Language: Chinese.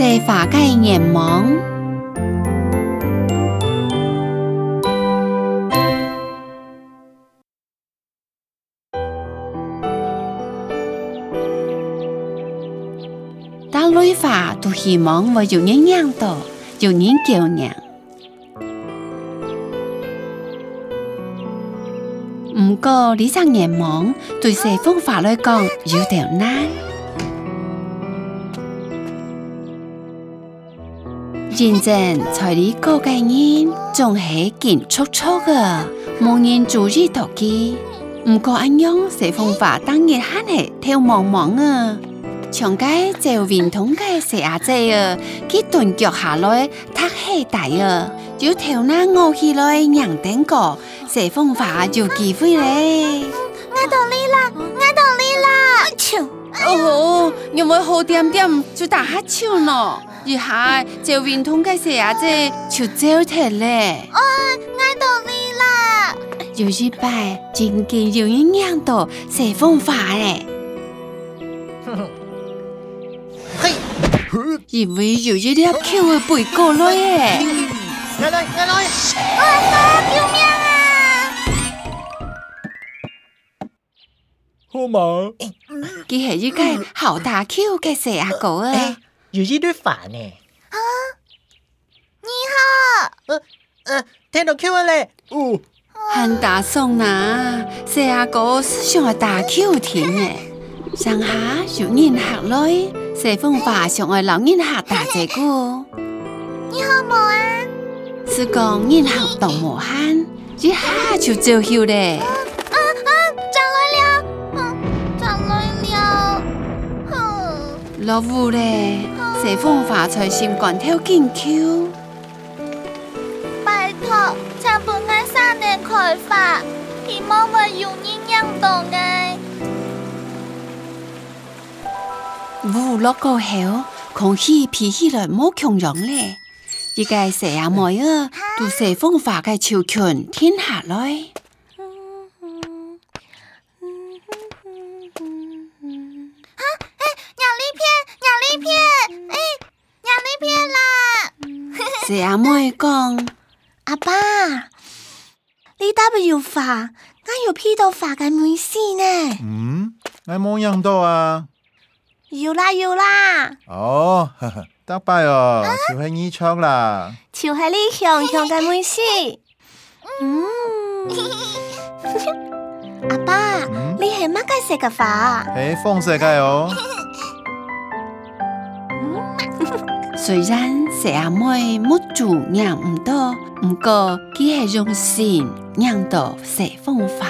xe phá cay nhèm móng ta lối phá tu hi móng và dù nhánh nhang tỏ dù nhánh kiều nhàng Mko lý sang nhẹ món, tôi sẽ phương phá lời con, dù theo nai. 现在在你高嘅烟仲系紧速速嘅，望人注意到机，唔过安样写风华，当日喊系跳茫忙啊！长街就圆通街小阿姐啊，佢断脚下来踢气大啊，就跳那傲起来让顶过写风华就机会咧。我同意啦，我同意啦。哦，因為好點點就打黑超咯，而下就運通嘅時啊，即就焦鐵咧。哦，挨到你啦。有一擺真見有人釀到寫風法咧。嘿，因為有一粒球會背過來誒。我來，我來，我來，救命！好嘛？佮系一个好大 Q 嘅四阿狗啊！有一点烦呢。啊！你好，呃呃，听到 Q 嘞。哦，很大宋呐，四阿狗是想阿大 Q 听呢。上下熟人客来，四风华想爱老人客大这句。你好么啊？时光人客都无汉，一下就走丢嘞。老夫嘞，谢风华在心官挑金裘。拜托，请不俺三年开发，别莫不用人让道哎。五六个后，空气皮起来，莫强人嘞。一个谢阿妹儿，独谢风华嘅朝权天下嘞。谢阿妹讲，阿爸，你 W 法，要我要 P 到画嘅妹事呢？嗯，我冇用多啊。要啦，要啦。哦，得拜哦，潮起衣窗啦，潮系呢墙墙嘅妹事。嗯，阿爸，你系乜嘅食嘅画？系凤食嘅哦。虽然小阿妹没主让唔到，唔过佢系用心让到小方法。